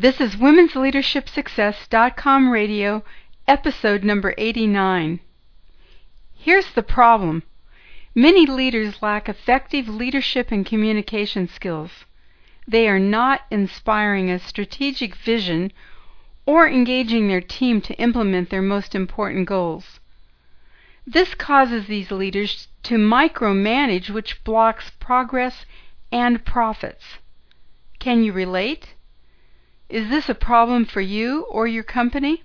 This is Women's Leadership Success.com radio, episode number 89. Here's the problem many leaders lack effective leadership and communication skills. They are not inspiring a strategic vision or engaging their team to implement their most important goals. This causes these leaders to micromanage, which blocks progress and profits. Can you relate? Is this a problem for you or your company?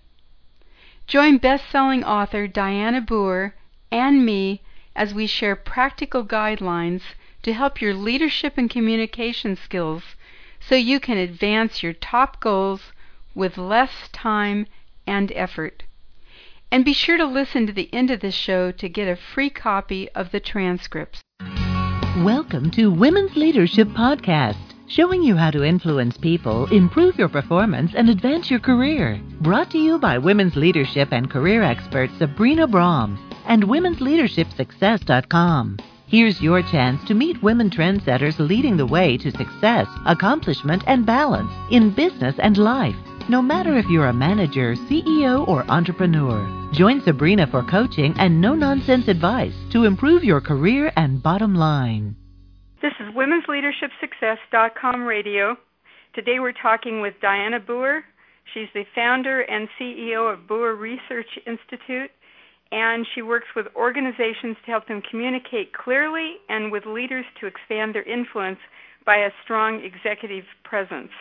Join best-selling author Diana Booher and me as we share practical guidelines to help your leadership and communication skills so you can advance your top goals with less time and effort. And be sure to listen to the end of this show to get a free copy of the transcripts. Welcome to Women's Leadership Podcast showing you how to influence people, improve your performance, and advance your career. Brought to you by women's leadership and career expert Sabrina Braham and womensleadershipsuccess.com. Here's your chance to meet women trendsetters leading the way to success, accomplishment, and balance in business and life. No matter if you're a manager, CEO, or entrepreneur, join Sabrina for coaching and no nonsense advice to improve your career and bottom line. This is Women's Leadership Success.com radio. Today we're talking with Diana Booher. She's the founder and CEO of Booher Research Institute, and she works with organizations to help them communicate clearly and with leaders to expand their influence by a strong executive presence.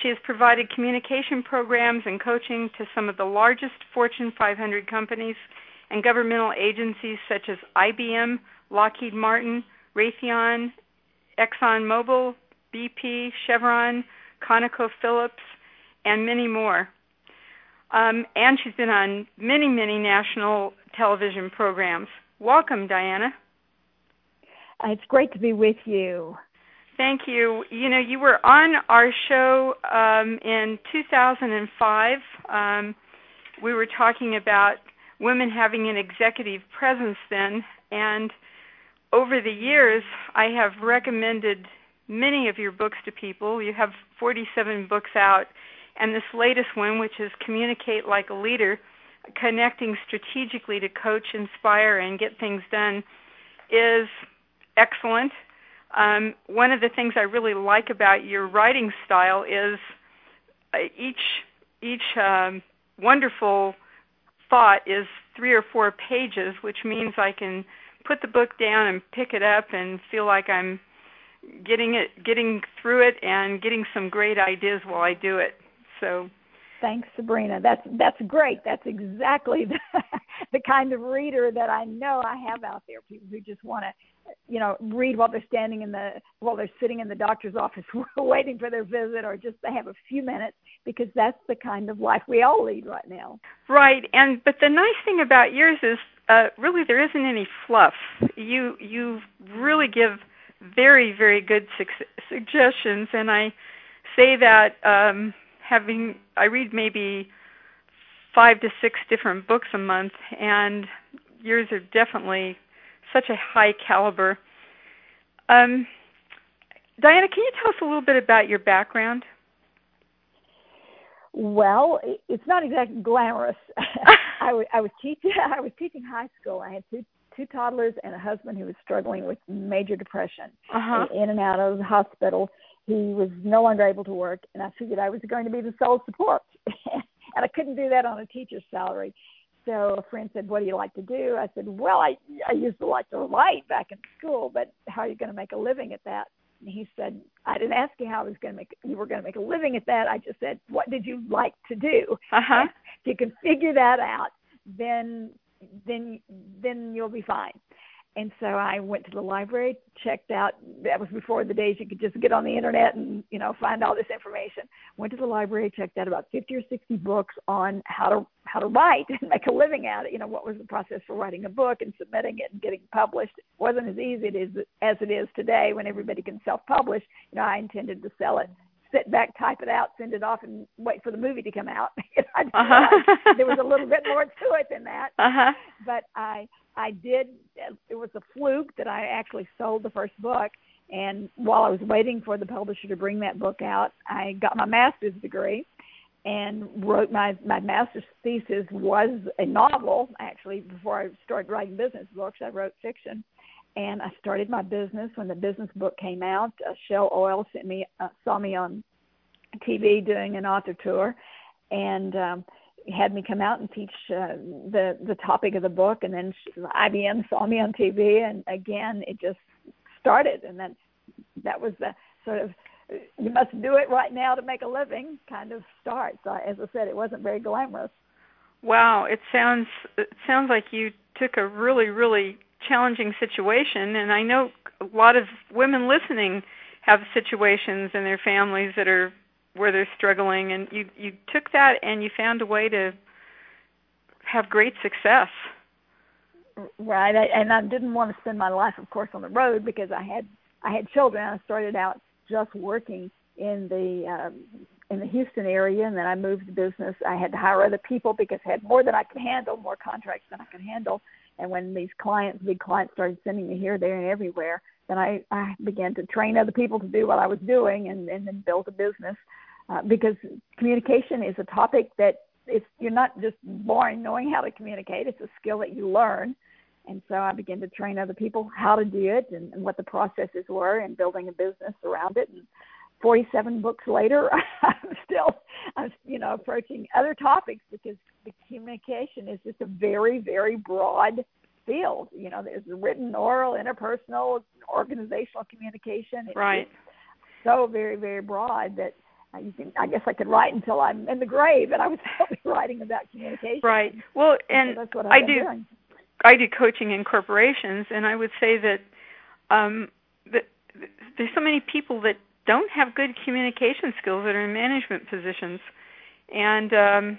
She has provided communication programs and coaching to some of the largest Fortune 500 companies and governmental agencies such as IBM, Lockheed Martin, Raytheon, ExxonMobil, BP, Chevron, ConocoPhillips, and many more. Um, and she's been on many, many national television programs. Welcome, Diana. It's great to be with you. Thank you. You know, you were on our show um, in 2005. Um, we were talking about women having an executive presence then, and over the years, I have recommended many of your books to people. You have 47 books out, and this latest one, which is Communicate Like a Leader, connecting strategically to coach, inspire, and get things done, is excellent. Um, one of the things I really like about your writing style is uh, each each um, wonderful thought is three or four pages, which means I can put the book down and pick it up and feel like I'm getting it getting through it and getting some great ideas while I do it. So Thanks, Sabrina. That's that's great. That's exactly the, the kind of reader that I know I have out there. People who just want to, you know, read while they're standing in the while they're sitting in the doctor's office waiting for their visit, or just they have a few minutes because that's the kind of life we all lead right now. Right, and but the nice thing about yours is uh, really there isn't any fluff. You you really give very very good su- suggestions, and I say that um, having I read maybe five to six different books a month, and yours are definitely such a high caliber. Um, Diana, can you tell us a little bit about your background? Well, it's not exactly glamorous. I, w- I was teaching. I was teaching high school. I had two two toddlers and a husband who was struggling with major depression, uh-huh. in and out of the hospital. He was no longer able to work, and I figured I was going to be the sole support, and I couldn't do that on a teacher's salary. So a friend said, "What do you like to do?" I said, "Well, I I used to like to write back in school, but how are you going to make a living at that?" And he said, I didn't ask you how I was going to make you were going to make a living at that. I just said, what did you like to do? Uh-huh. If you can figure that out, then then then you'll be fine. And so I went to the library, checked out. That was before the days you could just get on the internet and you know find all this information. Went to the library, checked out about 50 or 60 books on how to how to write and make a living at it. You know what was the process for writing a book and submitting it and getting published. It wasn't as easy as as it is today when everybody can self-publish. You know I intended to sell it sit back, type it out, send it off, and wait for the movie to come out. I uh-huh. there was a little bit more to it than that. Uh-huh. But I I did. It was a fluke that I actually sold the first book, And while I was waiting for the publisher to bring that book out, I got my master's degree and wrote my my master's thesis was a novel actually before I started writing business books I wrote fiction and I started my business when the business book came out uh, Shell Oil sent me uh, saw me on TV doing an author tour and um had me come out and teach uh, the the topic of the book and then IBM saw me on TV and again it just started and that's that was the sort of you must do it right now to make a living kind of start. So as I said, it wasn't very glamorous. Wow, it sounds it sounds like you took a really really challenging situation, and I know a lot of women listening have situations in their families that are where they're struggling, and you you took that and you found a way to have great success. Right, and I didn't want to spend my life, of course, on the road because I had I had children. I started out just working in the um, in the Houston area, and then I moved the business. I had to hire other people because I had more than I could handle, more contracts than I could handle. And when these clients, big clients, started sending me here, there, and everywhere, then I I began to train other people to do what I was doing, and and then build a business. Uh, because communication is a topic that it's you're not just born knowing how to communicate; it's a skill that you learn. And so I began to train other people how to do it and, and what the processes were and building a business around it. And 47 books later, I'm still, I'm, you know, approaching other topics because the communication is just a very, very broad field. You know, there's written, oral, interpersonal, organizational communication. It's right. So very, very broad that I guess I could write until I'm in the grave, and I was writing about communication. Right. Well, and so that's what i do. Doing. I do coaching in corporations, and I would say that um, that there's so many people that don't have good communication skills that are in management positions, and um,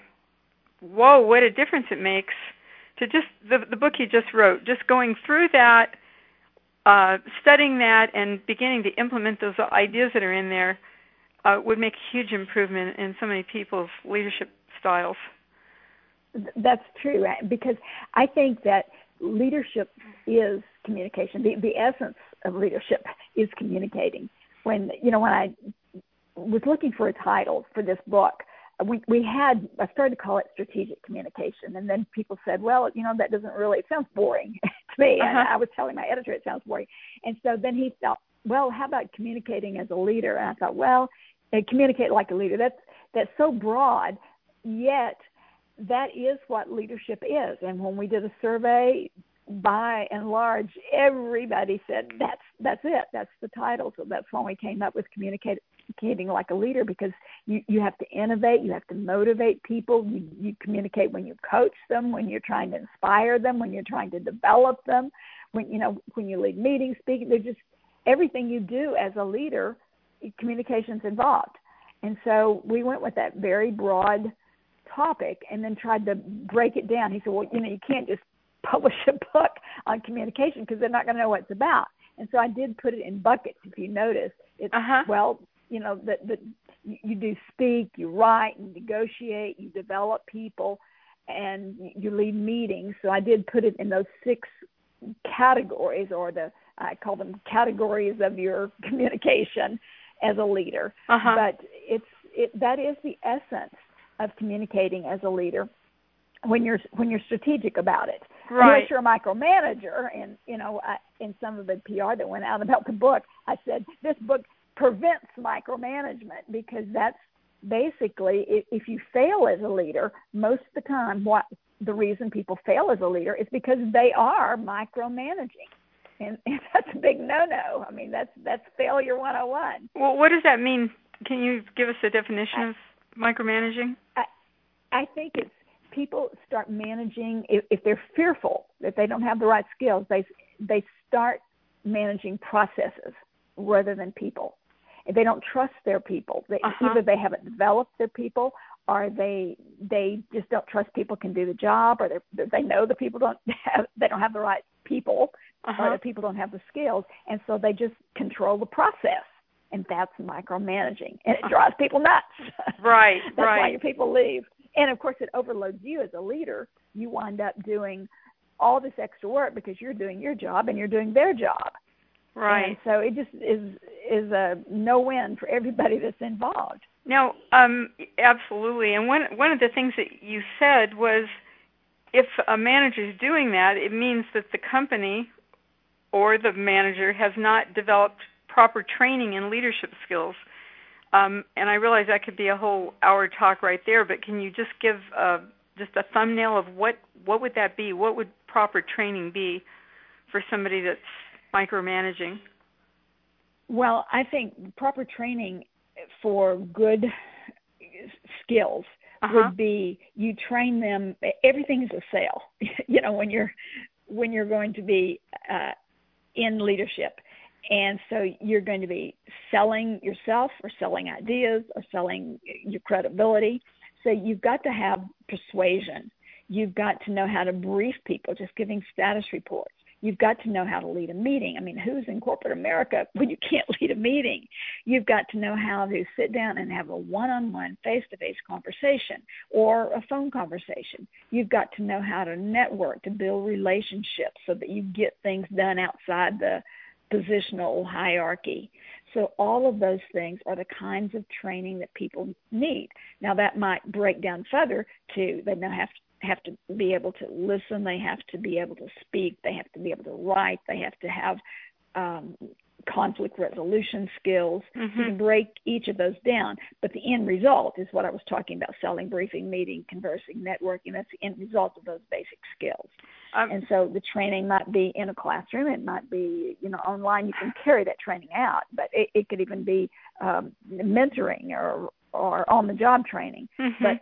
whoa, what a difference it makes to just the the book you just wrote, just going through that, uh, studying that, and beginning to implement those ideas that are in there uh, would make a huge improvement in so many people's leadership styles. That's true because I think that leadership is communication. The the essence of leadership is communicating. When you know when I was looking for a title for this book, we we had I started to call it strategic communication, and then people said, well, you know that doesn't really it sounds boring to me. Uh-huh. And I was telling my editor it sounds boring, and so then he thought, well, how about communicating as a leader? And I thought, well, communicate like a leader. That's that's so broad, yet that is what leadership is. And when we did a survey, by and large, everybody said that's that's it. That's the title. So that's when we came up with communicating like a leader because you you have to innovate, you have to motivate people. You you communicate when you coach them, when you're trying to inspire them, when you're trying to develop them, when you know when you lead meetings, speaking. There's just everything you do as a leader, communications involved. And so we went with that very broad topic and then tried to break it down. He said, well, you know, you can't just publish a book on communication because they're not going to know what it's about. And so I did put it in buckets. If you notice, it's uh-huh. well, you know, that that you do speak, you write, you negotiate, you develop people, and you lead meetings. So I did put it in those six categories, or the I call them categories of your communication as a leader. Uh-huh. But it's it that is the essence of communicating as a leader when you're when you're strategic about it. Right. Unless you're a micromanager, and you know, I, in some of the PR that went out about the book, I said this book prevents micromanagement because that's basically if, if you fail as a leader, most of the time, what the reason people fail as a leader is because they are micromanaging. And, and that's a big no-no. I mean, that's that's failure 101. Well, what does that mean? Can you give us a definition I, of micromanaging? I, I think it's people start managing if, if they're fearful that they don't have the right skills. They they start managing processes rather than people. If they don't trust their people, they, uh-huh. either they haven't developed their people, or they they just don't trust people can do the job, or they they know the people don't have they don't have the right people, uh-huh. or the people don't have the skills, and so they just control the process and that's micromanaging, and it drives people nuts. Right, that's right. why your people leave, and of course, it overloads you as a leader. You wind up doing all this extra work because you're doing your job and you're doing their job. Right. And so it just is is a no win for everybody that's involved. Now, um, absolutely. And one one of the things that you said was, if a manager is doing that, it means that the company or the manager has not developed proper training in leadership skills. Um, and I realize that could be a whole hour talk right there, but can you just give uh, just a thumbnail of what what would that be? What would proper training be for somebody that's micromanaging? Well, I think proper training for good skills uh-huh. would be you train them. Everything is a sale. you know when you're when you're going to be uh, in leadership, and so you're going to be selling yourself or selling ideas or selling your credibility. So you've got to have persuasion. You've got to know how to brief people, just giving status reports. You've got to know how to lead a meeting. I mean, who's in corporate America when you can't lead a meeting? You've got to know how to sit down and have a one on one, face to face conversation or a phone conversation. You've got to know how to network, to build relationships so that you get things done outside the positional hierarchy. So all of those things are the kinds of training that people need. Now that might break down further to they now have have to be able to listen, they have to be able to speak, they have to be able to write, they have to have um, conflict resolution skills mm-hmm. to break each of those down. But the end result is what I was talking about selling, briefing, meeting, conversing, networking. That's the end result of those basic skills. Um, and so the training might be in a classroom, it might be you know online. You can carry that training out, but it, it could even be um, mentoring or or on the job training. Mm-hmm. But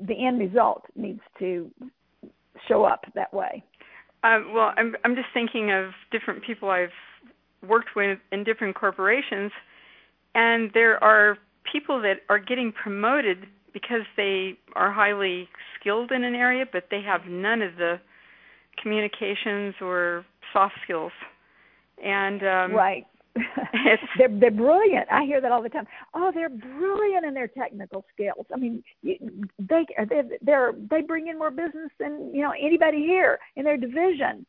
the end result needs to show up that way. Uh, well, I'm I'm just thinking of different people I've worked with in different corporations, and there are people that are getting promoted because they are highly skilled in an area, but they have none of the communications or soft skills. And um, right. they're they're brilliant. I hear that all the time. Oh, they're brilliant in their technical skills. I mean, they they they're they bring in more business than you know anybody here in their division,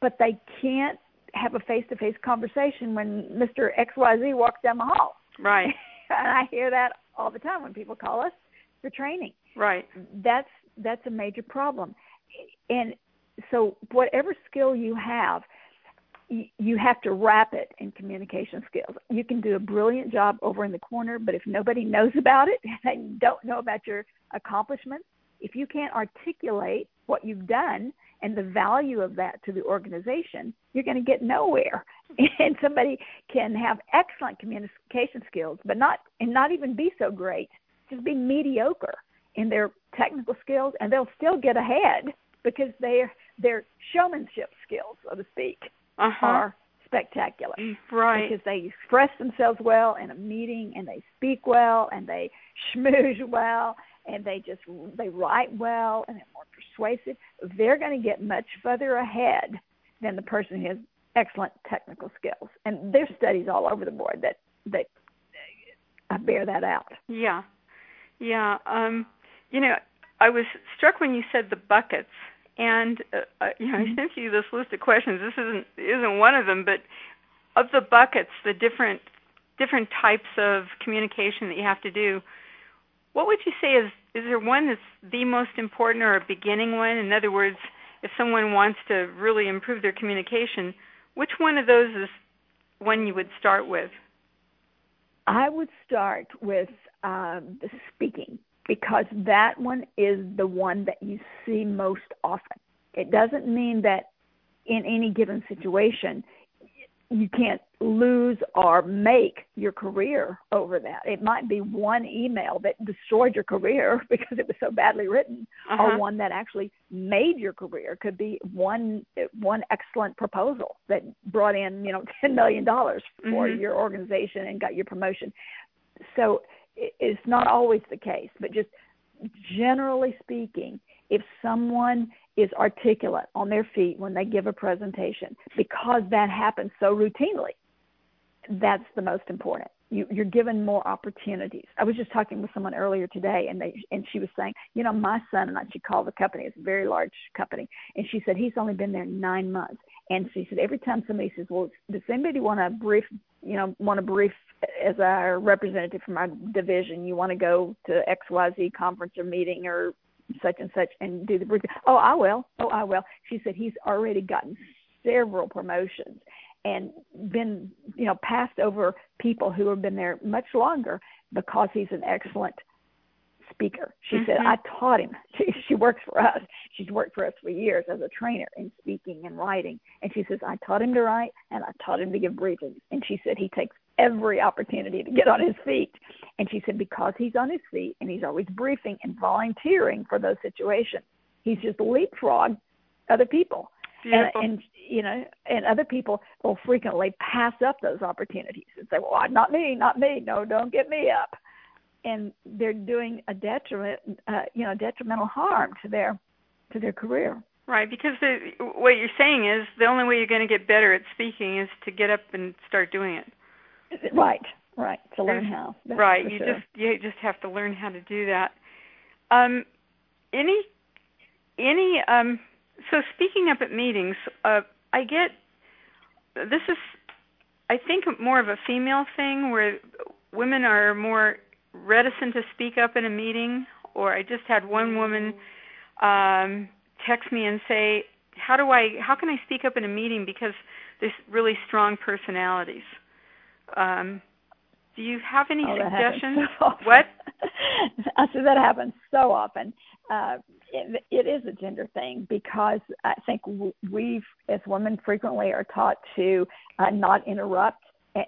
but they can't have a face-to-face conversation when Mr. XYZ walks down the hall. Right. and I hear that all the time when people call us for training. Right. That's that's a major problem. And so whatever skill you have, you have to wrap it in communication skills. You can do a brilliant job over in the corner, but if nobody knows about it and they don't know about your accomplishments, if you can't articulate what you've done and the value of that to the organization, you're going to get nowhere. and somebody can have excellent communication skills, but not and not even be so great, just be mediocre in their technical skills, and they'll still get ahead because their their showmanship skills, so to speak, uh-huh. are spectacular. Right. Because they express themselves well in a meeting and they speak well and they schmooze well and they just they write well and they're more persuasive. They're going to get much further ahead than the person who has excellent technical skills. And there's studies all over the board that that uh, bear that out. Yeah. Yeah, um you know, I was struck when you said the buckets and uh, uh, you know, I mm-hmm. sent you this list of questions. This isn't isn't one of them, but of the buckets, the different different types of communication that you have to do. What would you say is is there one that's the most important or a beginning one? In other words, if someone wants to really improve their communication, which one of those is one you would start with? I would start with um, the speaking because that one is the one that you see most often. It doesn't mean that in any given situation you can't lose or make your career over that. It might be one email that destroyed your career because it was so badly written, uh-huh. or one that actually made your career. It could be one one excellent proposal that brought in you know ten million dollars for mm-hmm. your organization and got your promotion. So it's not always the case, but just generally speaking, if someone is articulate on their feet when they give a presentation, because that happens so routinely, that's the most important. You, you're given more opportunities. I was just talking with someone earlier today, and they and she was saying, you know, my son and I. She called the company; it's a very large company, and she said he's only been there nine months, And she said every time somebody says, "Well, does anybody want to brief, you know, want to brief as our representative from our division? You want to go to X Y Z conference or meeting or such and such and do the briefing?" Oh, I will. Oh, I will. She said he's already gotten several promotions and been, you know, passed over people who have been there much longer because he's an excellent speaker. She mm-hmm. said, I taught him. She, she works for us. She's worked for us for years as a trainer in speaking and writing. And she says, I taught him to write and I taught him to give briefings. And she said, he takes every opportunity to get on his feet. And she said, because he's on his feet and he's always briefing and volunteering for those situations, he's just leapfrog other people. And, and you know, and other people will frequently pass up those opportunities and say, "Well, not me, not me. No, don't get me up." And they're doing a detriment, uh, you know, detrimental harm to their to their career. Right, because the, what you're saying is the only way you're going to get better at speaking is to get up and start doing it. Right, right, to learn how. right, you sure. just you just have to learn how to do that. Um, any any um, so speaking up at meetings, uh, I get this is I think more of a female thing where women are more reticent to speak up in a meeting, or I just had one woman um, text me and say, "How do I? How can I speak up in a meeting because there's really strong personalities?" Um, do you have any oh, suggestions? So what? I said that happens so often. Uh, it, it is a gender thing because I think we, as women, frequently are taught to uh, not interrupt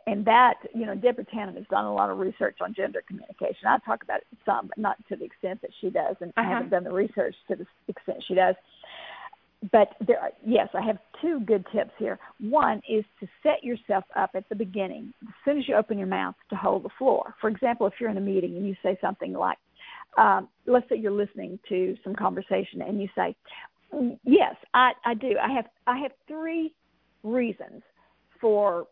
and that you know Deborah Tannen has done a lot of research on gender communication. I talk about it some, but not to the extent that she does, and uh-huh. I haven't done the research to the extent she does. But there, are, yes, I have two good tips here. One is to set yourself up at the beginning, as soon as you open your mouth, to hold the floor. For example, if you're in a meeting and you say something like, um, let's say you're listening to some conversation and you say, "Yes, I, I do. I have I have three reasons for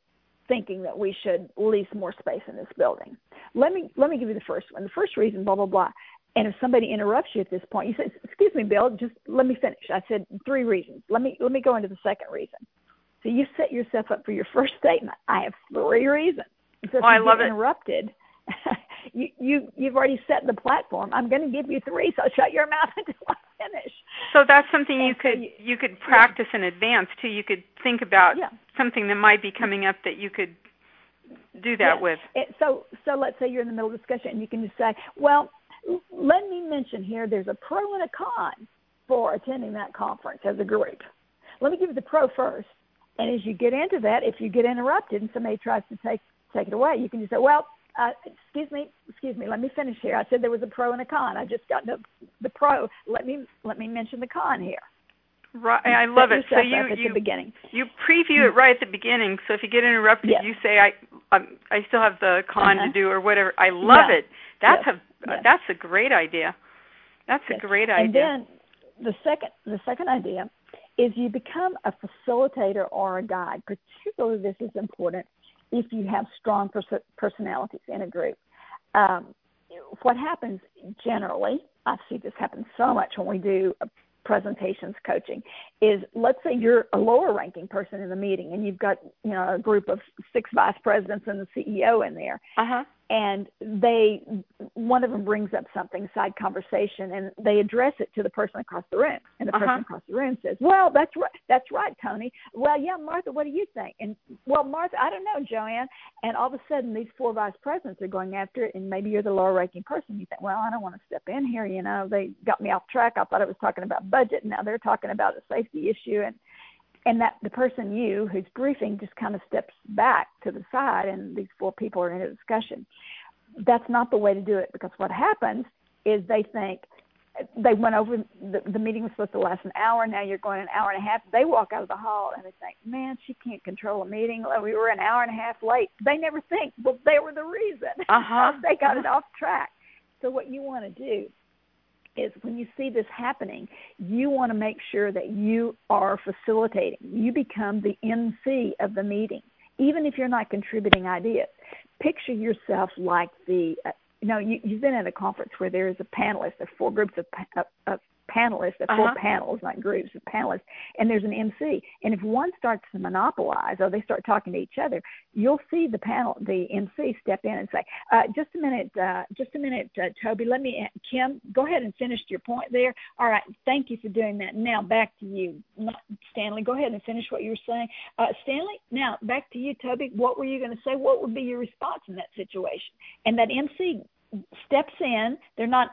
thinking that we should lease more space in this building. Let me let me give you the first one. The first reason, blah blah blah. And if somebody interrupts you at this point, you say, "Excuse me, Bill, just let me finish." I said three reasons. Let me let me go into the second reason. So you set yourself up for your first statement. I have three reasons. So oh, I love it. Interrupted. you you you've already set the platform. I'm going to give you three, so shut your mouth until I finish. So that's something you could you, you, could practice yeah. in advance too. You could think about yeah. Something that might be coming up that you could do that with. It, so so let's say you're in the middle of discussion and you can just say, well, let me mention here there's a pro and a con for attending that conference as a group. Let me give you the pro first. And as you get into that, if you get interrupted and somebody tries to take take it away, you can just say, well, uh, excuse me, excuse me. Let me finish here. I said there was a pro and a con. I just got the the pro. Let me let me mention the con here. Right, I love it. So you at you the beginning. you preview it right at the beginning. So if you get interrupted, yes. you say I um, I still have the con uh-huh. to do or whatever. I love yeah. it. That's yes. a yes. that's a great idea. That's a great idea. And then the second the second idea is you become a facilitator or a guide. Particularly, this is important if you have strong pers- personalities in a group. Um, what happens generally, I see this happen so much when we do presentations coaching, is let's say you're a lower ranking person in the meeting and you've got you know a group of six vice presidents and the CEO in there. Uh-huh and they one of them brings up something side conversation and they address it to the person across the room. And the person uh-huh. across the room says well that's right that's right tony. Well yeah martha what do you think? And well martha i don't know joanne. And all of a sudden these four vice presidents are going after it and maybe you're the lower ranking person. You think well i don't want to step in here you know? They got me off track. I thought i was talking about budget. And now they're talking about a safety issue and and that the person you who's briefing just kind of steps back to the side and these four people are in a discussion. That's not the way to do it because what happens is they think they went over the, the meeting was supposed to last an hour. Now you're going an hour and a half. They walk out of the hall and they think man she can't control a meeting. We were an hour and a half late. They never think well they were the reason. Uh-huh. they got it off track. So what you want to do is when you see this happening, you want to make sure that you are facilitating. You become the MC of the meeting, even if you're not contributing ideas. Picture yourself like the, uh, you know, you, you've been at a conference where there is a panelist, there are four groups of, of, of panelists, they're uh-huh. four panels, not groups of panelists, and there's an MC. And if one starts to monopolize or they start talking to each other, you'll see the panel, the MC step in and say, uh, "Just a minute, uh, just a minute, uh, Toby. Let me, Kim, go ahead and finish your point there. All right, thank you for doing that. Now back to you, Stanley. Go ahead and finish what you were saying, uh, Stanley. Now back to you, Toby. What were you going to say? What would be your response in that situation? And that MC steps in. They're not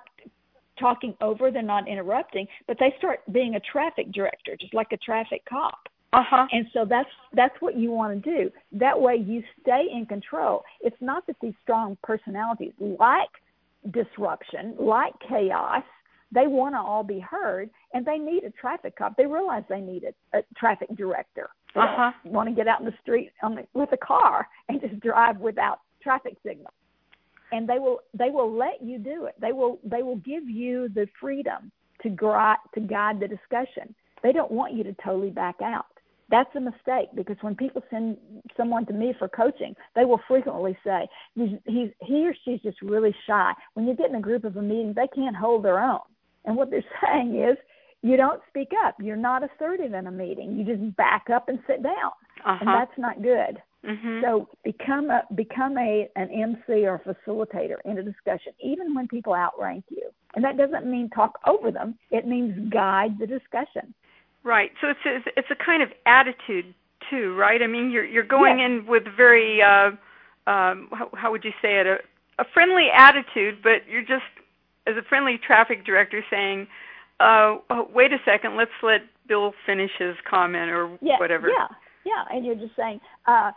talking over, they're not interrupting, but they start being a traffic director, just like a traffic cop. Uh-huh. And so that's that's what you want to do. That way you stay in control. It's not that these strong personalities like disruption, like chaos, they want to all be heard and they need a traffic cop. They realize they need a, a traffic director. They uh-huh. want to get out in the street on the, with a car and just drive without traffic signals and they will they will let you do it. They will they will give you the freedom to guide to guide the discussion. They don't want you to totally back out. That's a mistake because when people send someone to me for coaching, they will frequently say he's, he's he or she's just really shy. When you get in a group of a meeting, they can't hold their own. And what they're saying is, you don't speak up. You're not assertive in a meeting. You just back up and sit down, uh-huh. and that's not good. Mm-hmm. So become a become a an MC or a facilitator in a discussion, even when people outrank you. And that doesn't mean talk over them. It means guide the discussion. Right. So it's a, it's a kind of attitude too, right? I mean, you're you're going yes. in with very uh, um, how, how would you say it a a friendly attitude, but you're just as a friendly traffic director saying, uh, oh, "Wait a second, let's let Bill finish his comment or yeah, whatever." Yeah. Yeah, and you're just saying, uh,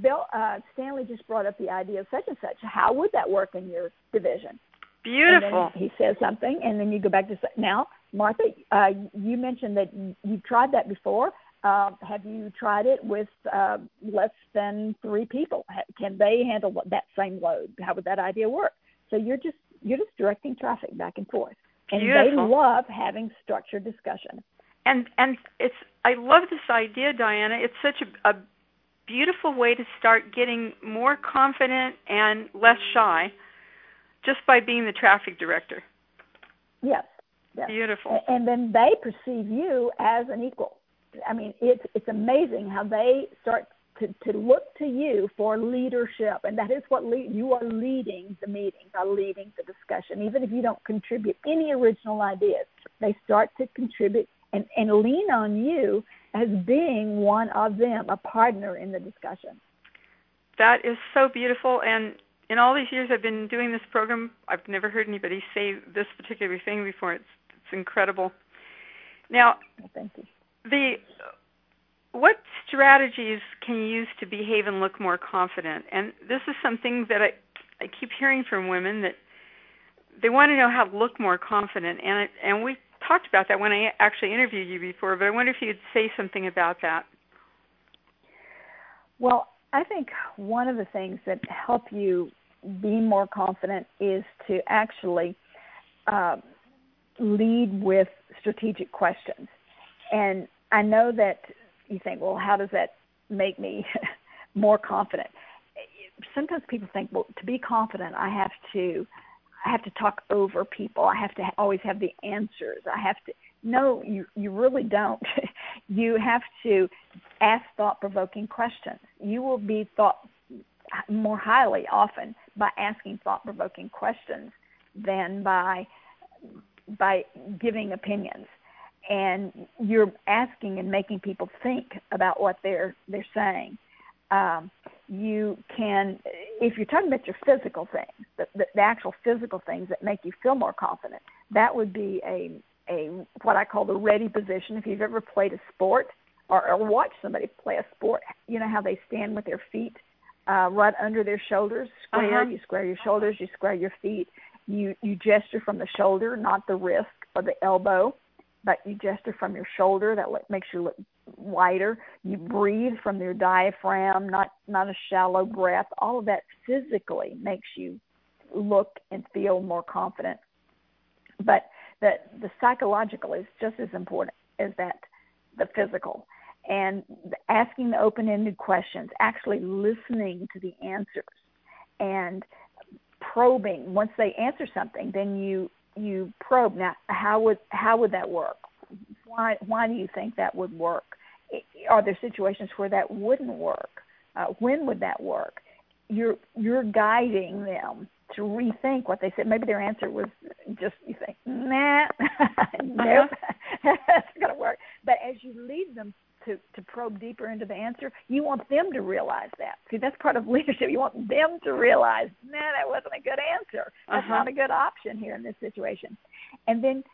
Bill uh, Stanley just brought up the idea of such and such. How would that work in your division? Beautiful. he says something, and then you go back to now, Martha. Uh, you mentioned that you've tried that before. Uh, have you tried it with uh, less than three people? Can they handle that same load? How would that idea work? So you're just you're just directing traffic back and forth, and Beautiful. they love having structured discussion. And and it's I love this idea, Diana. It's such a, a beautiful way to start getting more confident and less shy just by being the traffic director. Yes. yes. Beautiful. And then they perceive you as an equal. I mean, it's it's amazing how they start to, to look to you for leadership, and that is what lead, you are leading the meeting, are leading the discussion. Even if you don't contribute any original ideas, they start to contribute and, and lean on you as being one of them, a partner in the discussion. That is so beautiful. And in all these years I've been doing this program, I've never heard anybody say this particular thing before. It's it's incredible. Now, thank you. The what strategies can you use to behave and look more confident? And this is something that I I keep hearing from women that they want to know how to look more confident, and and we talked about that when I actually interviewed you before, but I wonder if you'd say something about that. Well, I think one of the things that help you be more confident is to actually uh, lead with strategic questions. And I know that you think, well, how does that make me more confident? Sometimes people think, well, to be confident, I have to I have to talk over people. I have to always have the answers. I have to no, you you really don't. you have to ask thought-provoking questions. You will be thought more highly often by asking thought-provoking questions than by by giving opinions. And you're asking and making people think about what they're they're saying. Um, you can, if you're talking about your physical things, the, the, the actual physical things that make you feel more confident, that would be a a what I call the ready position. If you've ever played a sport or, or watched somebody play a sport, you know how they stand with their feet uh, right under their shoulders, square. Uh-huh. You square your shoulders, you square your feet. You you gesture from the shoulder, not the wrist or the elbow, but you gesture from your shoulder. That makes you look wider. You breathe from your diaphragm, not not a shallow breath. All of that physically makes you look and feel more confident. But the the psychological is just as important as that the physical. And asking the open-ended questions, actually listening to the answers, and probing. Once they answer something, then you you probe. Now how would how would that work? Why why do you think that would work? Are there situations where that wouldn't work? Uh, when would that work? You're you're guiding them to rethink what they said. Maybe their answer was just you think nah nope uh-huh. that's going to work. But as you lead them to, to probe deeper into the answer, you want them to realize that. See, that's part of leadership. You want them to realize, nah, that wasn't a good answer. That's uh-huh. not a good option here in this situation. And then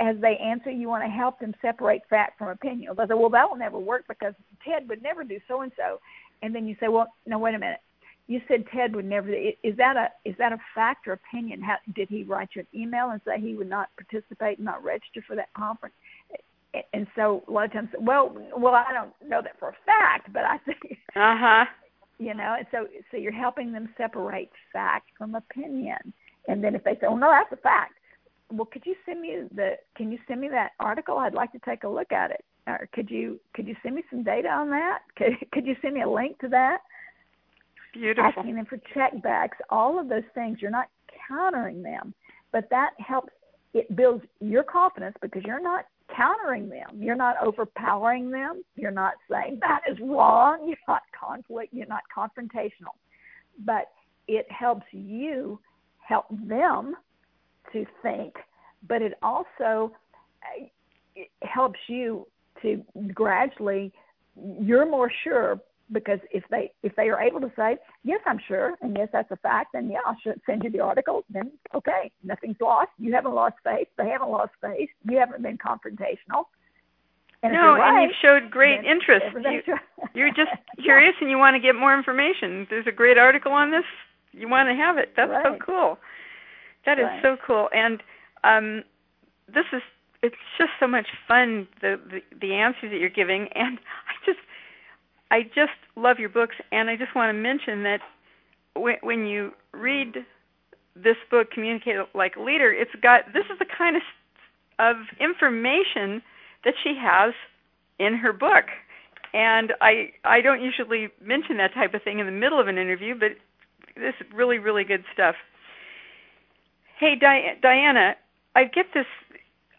as they answer, you want to help them separate fact from opinion. They'll say, well, that will never work because Ted would never do so and so. And then you say, well, no, wait a minute. You said Ted would never. Is that a is that a fact or opinion? How, did he write you an email and say he would not participate, and not register for that conference? And so a lot of times, well, well, I don't know that for a fact, but I think, uh huh, you know, and so so you're helping them separate fact from opinion, and then if they say, oh no, that's a fact, well, could you send me the, can you send me that article? I'd like to take a look at it. Or could you could you send me some data on that? Could could you send me a link to that? Beautiful. Asking them for checkbacks, all of those things. You're not countering them, but that helps. It builds your confidence because you're not countering them. You're not overpowering them. You're not saying that is wrong. You're not conflict. You're not confrontational. But it helps you help them to think, but it also uh, it helps you to gradually you're more sure because if they if they are able to say yes i'm sure and yes that's a fact then yeah i'll send you the article then okay nothing's lost. You haven't lost faith. They haven't lost faith. You haven't been confrontational. And no right, and you've showed great interest. you, you're just curious yeah. and you want to get more information. There's a great article on this you want to have it. That's right. so cool. That is right. so cool. And um this is it's just so much fun the, the the answers that you're giving. And i just I just love your books, and I just want to mention that when, you read this book, Communicate Like a Leader, it's got this is the kind of of information that she has in her book. And I I don't usually mention that type of thing in the middle of an interview, but this is really really good stuff. Hey Di- Diana, I get this.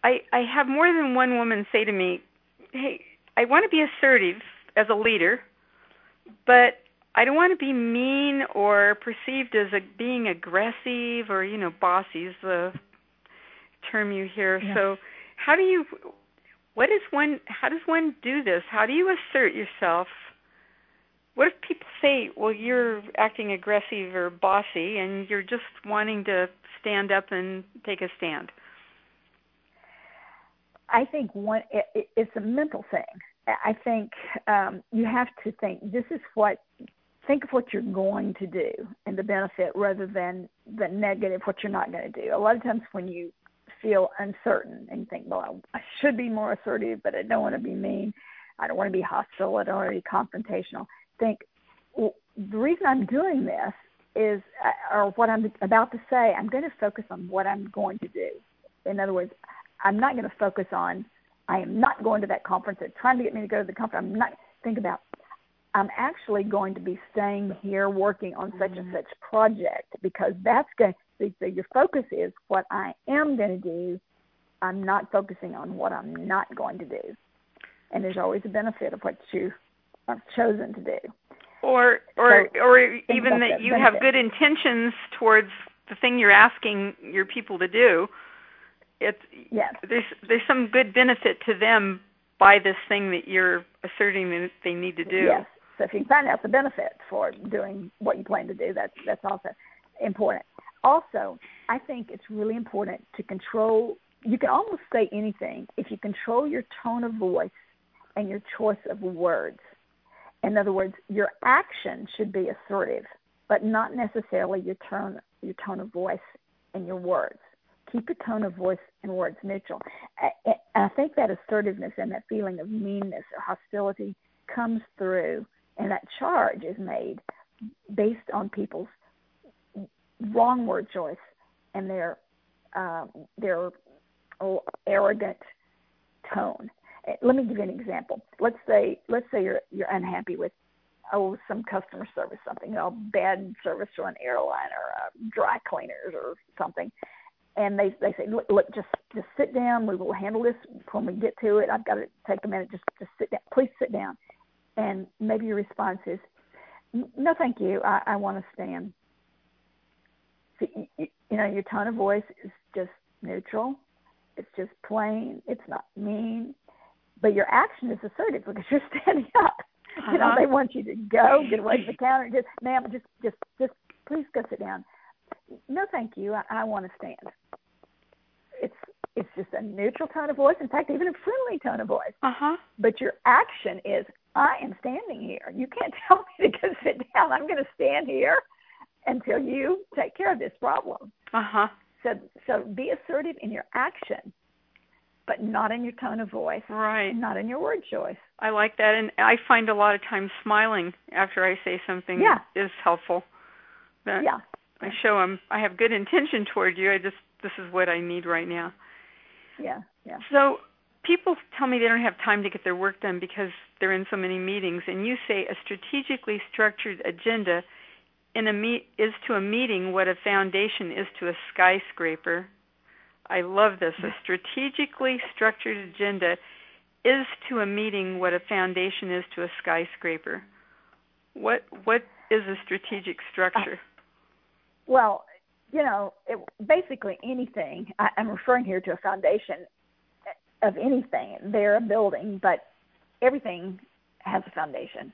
I I have more than one woman say to me, "Hey, I want to be assertive as a leader, but I don't want to be mean or perceived as a, being aggressive or you know bossy is the term you hear. Yeah. So how do you what is one how does one do this? How do you assert yourself? What if people say, "Well, you're acting aggressive or bossy and you're just wanting to stand up and take a stand?" I think one it, it's a mental thing. I think um, you have to think this is what think of what you're going to do and the benefit rather than the negative what you're not going to do. A lot of times when you feel uncertain and think, well, I should be more assertive, but I don't want to be mean. I don't want to be hostile. I don't want to be confrontational. Think well, the reason I'm doing this is, uh, or what I'm about to say, I'm going to focus on what I'm going to do. In other words, I'm not going to focus on I am not going to that conference. They're trying to get me to go to the conference. I'm not. Think about. I'm actually going to be staying here working on such and mm-hmm. such project because that's going. So, so your focus is what I am going to do. I'm not focusing on what I'm not going to do. And there's always a benefit of what you have chosen to do. Or or so or even that you benefit. have good intentions towards the thing you're asking your people to do it's yes. there's there's some good benefit to them by this thing that you're asserting that they need to do. Yes. So if you can find out the benefit for doing what you plan to do, that's that's also important. Also, I think it's really important to control. You can almost say anything if you control your tone of voice and your choice of words. In other words, your action should be assertive, but not necessarily your tone your tone of voice and your words keep your tone of voice and words neutral. I, I think that assertiveness and that feeling of meanness or hostility comes through, and that charge is made based on people's wrong word choice and their uh, their arrogant tone. Eh, let me give you an example. Let's say let's say you're you're unhappy with oh some customer service something, you know, bad service to an airline or uh, dry cleaners or something, and they they say, look, look, just just sit down. We will handle this when we get to it. I've got to take a minute. Just just sit down. Please sit down. And maybe your response is, no, thank you. I, I want to stand. See, you, you know, your tone of voice is just neutral. It's just plain. It's not mean. But your action is assertive because you're standing up. Uh-huh. You know, uh-huh. they want you to go, get away from the counter. Just, ma'am, just, just, just, please go sit down. No, thank you. I, I want to stand. It's, it's just a neutral tone of voice. In fact, even a friendly tone of voice. Uh huh. But your action is, I am standing here. You can't tell me to go sit down. I'm going to stand here until you take care of this problem. Uh huh. So, so be assertive in your action but not in your tone of voice. Right. Not in your word choice. I like that, and I find a lot of times smiling after I say something yeah. is helpful. That yeah. I show them I have good intention toward you. I just this is what I need right now. Yeah. Yeah. So people tell me they don't have time to get their work done because they're in so many meetings, and you say a strategically structured agenda in a meet is to a meeting what a foundation is to a skyscraper I love this. A strategically structured agenda is to a meeting what a foundation is to a skyscraper. What what is a strategic structure? Well, you know, it, basically anything. I, I'm referring here to a foundation of anything. They're a building, but everything has a foundation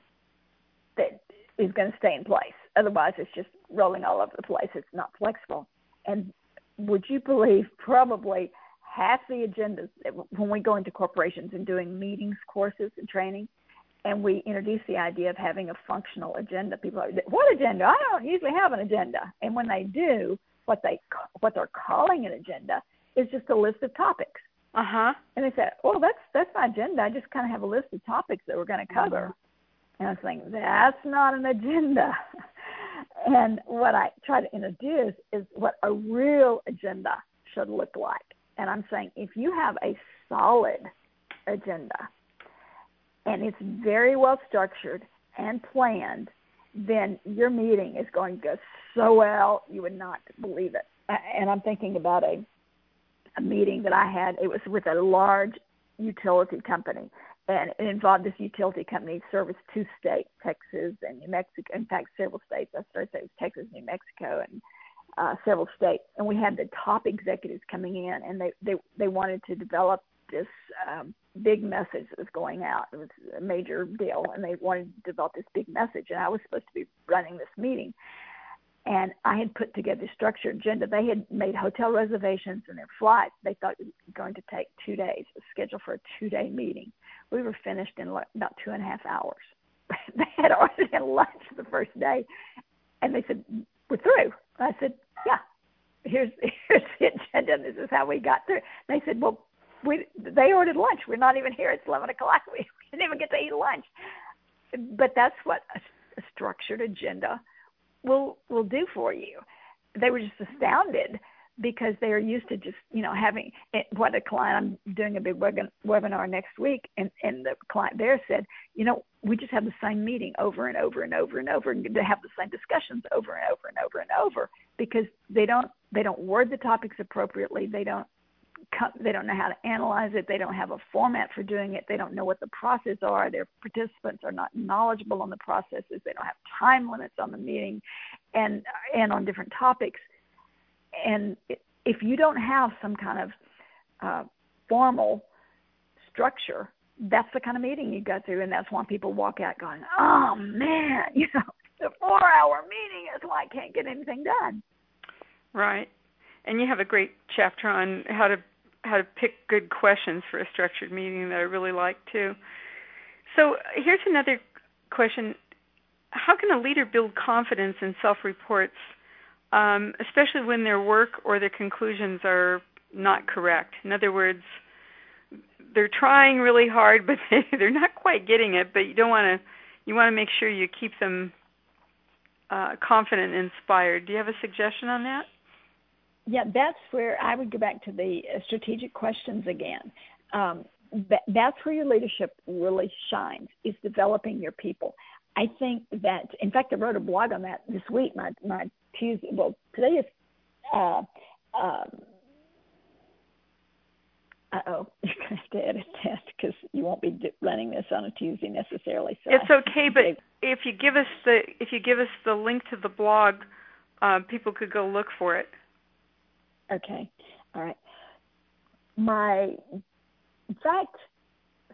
that is going to stay in place. Otherwise, it's just rolling all over the place. It's not flexible. And would you believe probably half the agendas when we go into corporations and doing meetings, courses, and training, and we introduce the idea of having a functional agenda. People are, what agenda? I don't usually have an agenda. And when they do, what they what they're calling an agenda is just a list of topics. Uh huh. And they said, "Well, that's that's my agenda. I just kind of have a list of topics that we're going to cover." Uh-huh. And I was thinking, that's not an agenda. And what I try to introduce is what a real agenda should look like. And I'm saying if you have a solid agenda and it's very well structured and planned, then your meeting is going to go so well you would not believe it. And I'm thinking about a a meeting that I had. It was with a large utility company, and it involved this utility company service two states, Texas and New Mexico. In fact, several states. I started saying Texas, New Mexico, and uh, several states. And we had the top executives coming in, and they they they wanted to develop this um, big message that was going out. It was a major deal, and they wanted to develop this big message. And I was supposed to be running this meeting and I had put together a structured agenda. They had made hotel reservations and their flights. They thought it was going to take two days, a schedule for a two-day meeting. We were finished in about two and a half hours. they had already had lunch the first day, and they said, "We're through." I said, "Yeah, here's here's the agenda. This is how we got through." And they said, "Well, we they ordered lunch. We're not even here. It's eleven o'clock. We, we didn't even get to eat lunch." But that's what a, a structured agenda will will do for you. They were just astounded because they are used to just you know having what a client. I'm doing a big web, webinar next week, and and the client there said, you know, we just have the same meeting over and over and over and over, and to have the same discussions over and over and over and over because they don't they don't word the topics appropriately. They don't they don't know how to analyze it. They don't have a format for doing it. They don't know what the process are. Their participants are not knowledgeable on the processes. They don't have time limits on the meeting, and and on different topics. And if you don't have some kind of uh, formal structure, that's the kind of meeting you go through, and that's why people walk out going, "Oh man, you know, the four-hour meeting is why I can't get anything done." Right and you have a great chapter on how to how to pick good questions for a structured meeting that I really like too. So here's another question: How can a leader build confidence in self-reports, um, especially when their work or their conclusions are not correct? In other words, they're trying really hard, but they, they're not quite getting it. But you don't want to. You want to make sure you keep them uh, confident and inspired. Do you have a suggestion on that? Yeah, that's where I would go back to the uh, strategic questions again. Um, that, that's where your leadership really shines is developing your people. I think that, in fact, I wrote a blog on that this week. My my Tuesday, well, today is uh, uh, Uh oh, you're gonna have to edit that because you won't be running this on a Tuesday necessarily. So it's okay, but if you give us the if you give us the link to the blog, uh, people could go look for it. Okay, all right. My, in fact,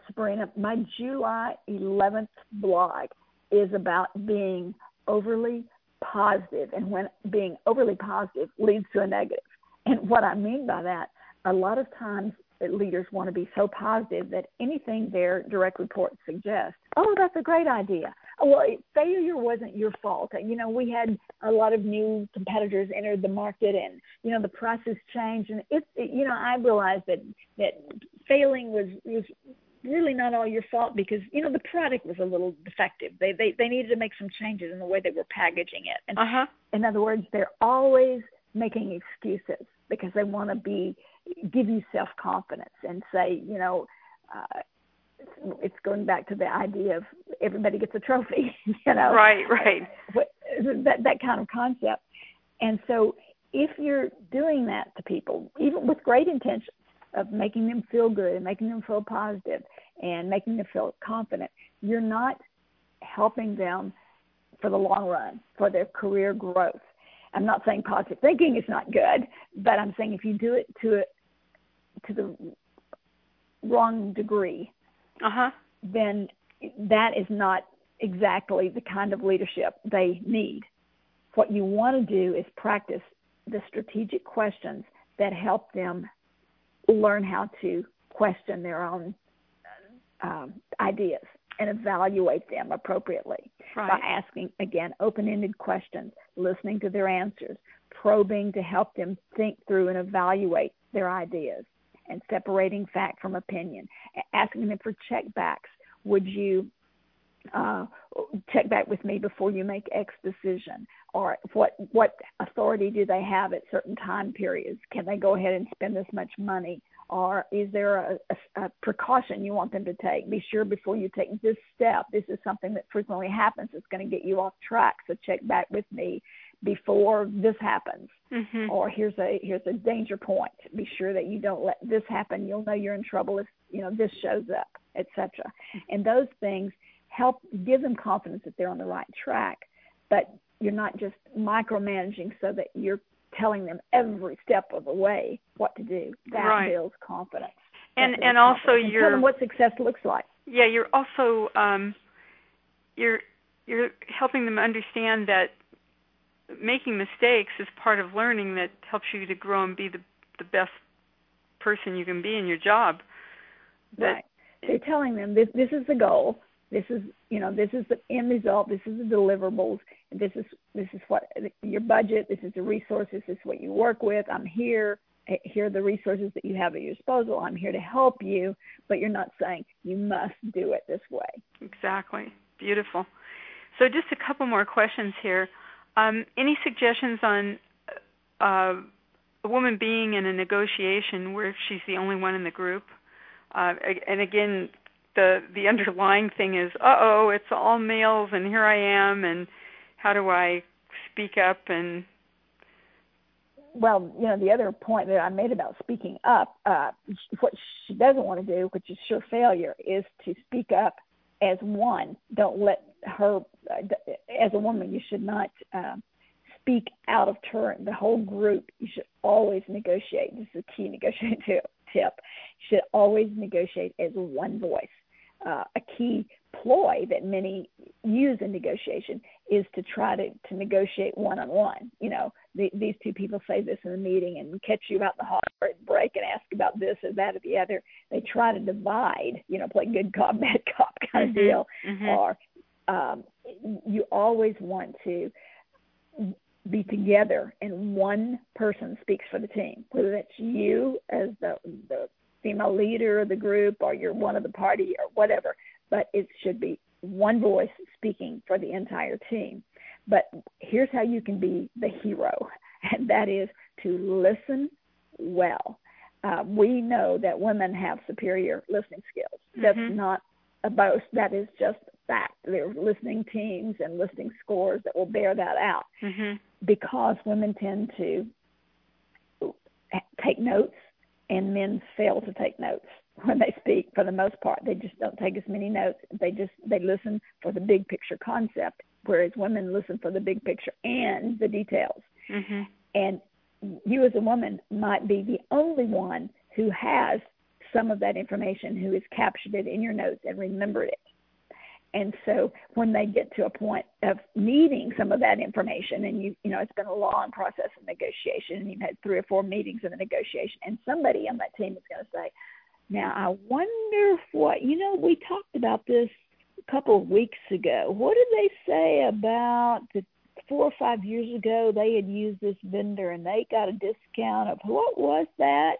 Sabrina, my July 11th blog is about being overly positive, and when being overly positive leads to a negative. And what I mean by that, a lot of times leaders want to be so positive that anything their direct reports suggest, oh, that's a great idea. Well, failure wasn't your fault. You know, we had a lot of new competitors entered the market, and you know the prices changed, and it's it, you know I realized that that failing was was really not all your fault because you know the product was a little defective. They they they needed to make some changes in the way they were packaging it. And uh-huh. in other words, they're always making excuses because they want to be give you self confidence and say, you know, uh, it's going back to the idea of everybody gets a trophy, you know. Right, right. That that kind of concept. And so if you're doing that to people, even with great intentions of making them feel good and making them feel positive and making them feel confident, you're not helping them for the long run, for their career growth. I'm not saying positive thinking is not good, but I'm saying if you do it to it to the wrong degree, uh-huh. then that is not exactly the kind of leadership they need. What you want to do is practice the strategic questions that help them learn how to question their own um, ideas and evaluate them appropriately right. by asking, again, open ended questions, listening to their answers, probing to help them think through and evaluate their ideas, and separating fact from opinion, asking them for checkbacks. Would you uh, check back with me before you make X decision? Or what what authority do they have at certain time periods? Can they go ahead and spend this much money? or is there a, a, a, precaution you want them to take? Be sure before you take this step, this is something that frequently happens. It's going to get you off track. So check back with me before this happens. Mm-hmm. Or here's a here's a danger point. Be sure that you don't let this happen. You'll know you're in trouble if you know this shows up, etc. And those things help give them confidence that they're on the right track. But you're not just micromanaging so that you're telling them every step of the way what to do. That right. builds confidence. And and also confidence. you're tell them what success looks like. Yeah, you're also um, you're you're helping them understand that making mistakes is part of learning that helps you to grow and be the the best person you can be in your job. That, right. They're telling them this this is the goal. This is you know this is the end result. This is the deliverables. This is this is what your budget. This is the resources. This is what you work with. I'm here. Here are the resources that you have at your disposal. I'm here to help you. But you're not saying you must do it this way. Exactly. Beautiful. So just a couple more questions here um, any suggestions on uh, a woman being in a negotiation where she's the only one in the group? Uh, and again the the underlying thing is uh oh it's all males and here i am and how do i speak up and well you know the other point that i made about speaking up uh what she doesn't want to do which is sure failure is to speak up as one. Don't let her as a woman you should not uh, speak out of turn. The whole group you should always negotiate. This is a key negotiating tip. You should always negotiate as one voice uh, a key ploy that many use in negotiation is to try to, to negotiate one on one. You know, the, these two people say this in a meeting and catch you about the hot break and ask about this or that or the other. They try to divide, you know, play good cop, bad cop kind mm-hmm. of deal. Mm-hmm. Or um, you always want to be together and one person speaks for the team, whether that's you as the, the female leader of the group or you're one of the party or whatever, but it should be one voice speaking for the entire team. But here's how you can be the hero, and that is to listen well. Uh, we know that women have superior listening skills. That's mm-hmm. not a boast. That is just fact. There are listening teams and listening scores that will bear that out. Mm-hmm. Because women tend to take notes and men fail to take notes when they speak for the most part. They just don't take as many notes. They just they listen for the big picture concept, whereas women listen for the big picture and the details. Mm-hmm. And you as a woman might be the only one who has some of that information, who has captured it in your notes and remembered it. And so when they get to a point of needing some of that information, and you you know it's been a long process of negotiation, and you've had three or four meetings of the negotiation, and somebody on that team is going to say, "Now I wonder what you know we talked about this a couple of weeks ago. What did they say about the four or five years ago they had used this vendor and they got a discount of what was that?"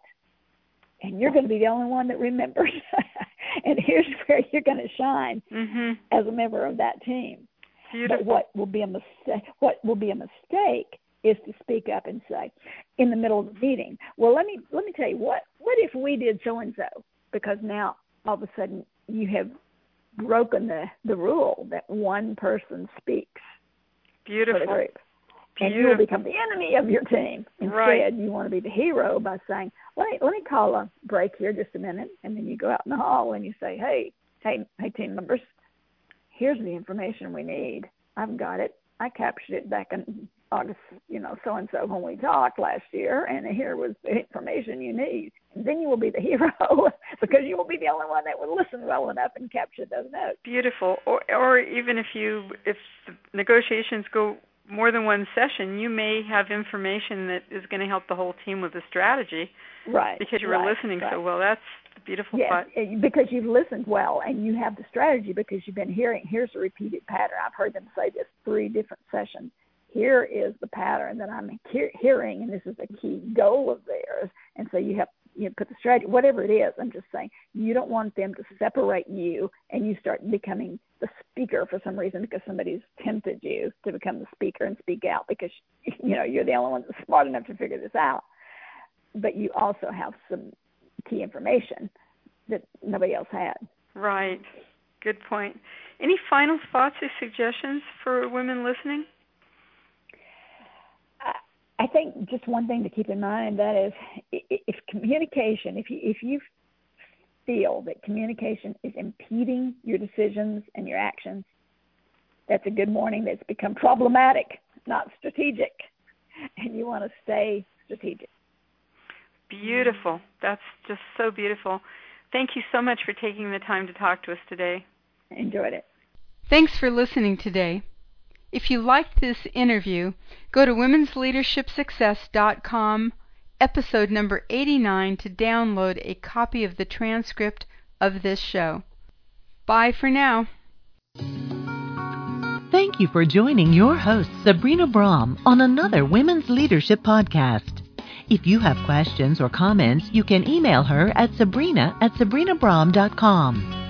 And you're going to be the only one that remembers. and here's where you're going to shine mm-hmm. as a member of that team. Beautiful. But what will be a mistake? What will be a mistake is to speak up and say, in the middle of the meeting, "Well, let me let me tell you what. What if we did so and so?" Because now all of a sudden you have broken the the rule that one person speaks Beautiful. And you'll become the enemy of your team. Instead, Right. you want to be the hero by saying, "Let me let me call a break here just a minute," and then you go out in the hall and you say, "Hey, hey, hey, team members, here's the information we need. I've got it. I captured it back in August, you know, so and so when we talked last year, and here was the information you need. And then you will be the hero because you will be the only one that will listen well enough and capture those notes. Beautiful. Or or even if you if the negotiations go more than one session, you may have information that is going to help the whole team with the strategy Right. because you were right, listening right. so well. That's the beautiful Yes, part. because you've listened well and you have the strategy because you've been hearing. Here's a repeated pattern. I've heard them say this three different sessions. Here is the pattern that I'm he- hearing, and this is a key goal of theirs. And so you have you know, put the strategy, whatever it is. I'm just saying you don't want them to separate you and you start becoming the speaker for some reason because somebody's tempted you to become the speaker and speak out because you know you're the only one that's smart enough to figure this out. But you also have some key information that nobody else had. Right. Good point. Any final thoughts or suggestions for women listening? I- I think just one thing to keep in mind that is i- i- if communication, if you if you feel that communication is impeding your decisions and your actions, that's a good warning that's become problematic, not strategic, and you want to stay strategic. Beautiful. That's just so beautiful. Thank you so much for taking the time to talk to us today. Enjoyed it. Thanks for listening today. If you liked this interview, go to womensleadershipsuccess.com, episode number 89, to download a copy of the transcript of this show. Bye for now. Thank you for joining your host, Sabrina Braham, on another Women's Leadership Podcast. If you have questions or comments, you can email her at sabrina at sabrinabraham.com.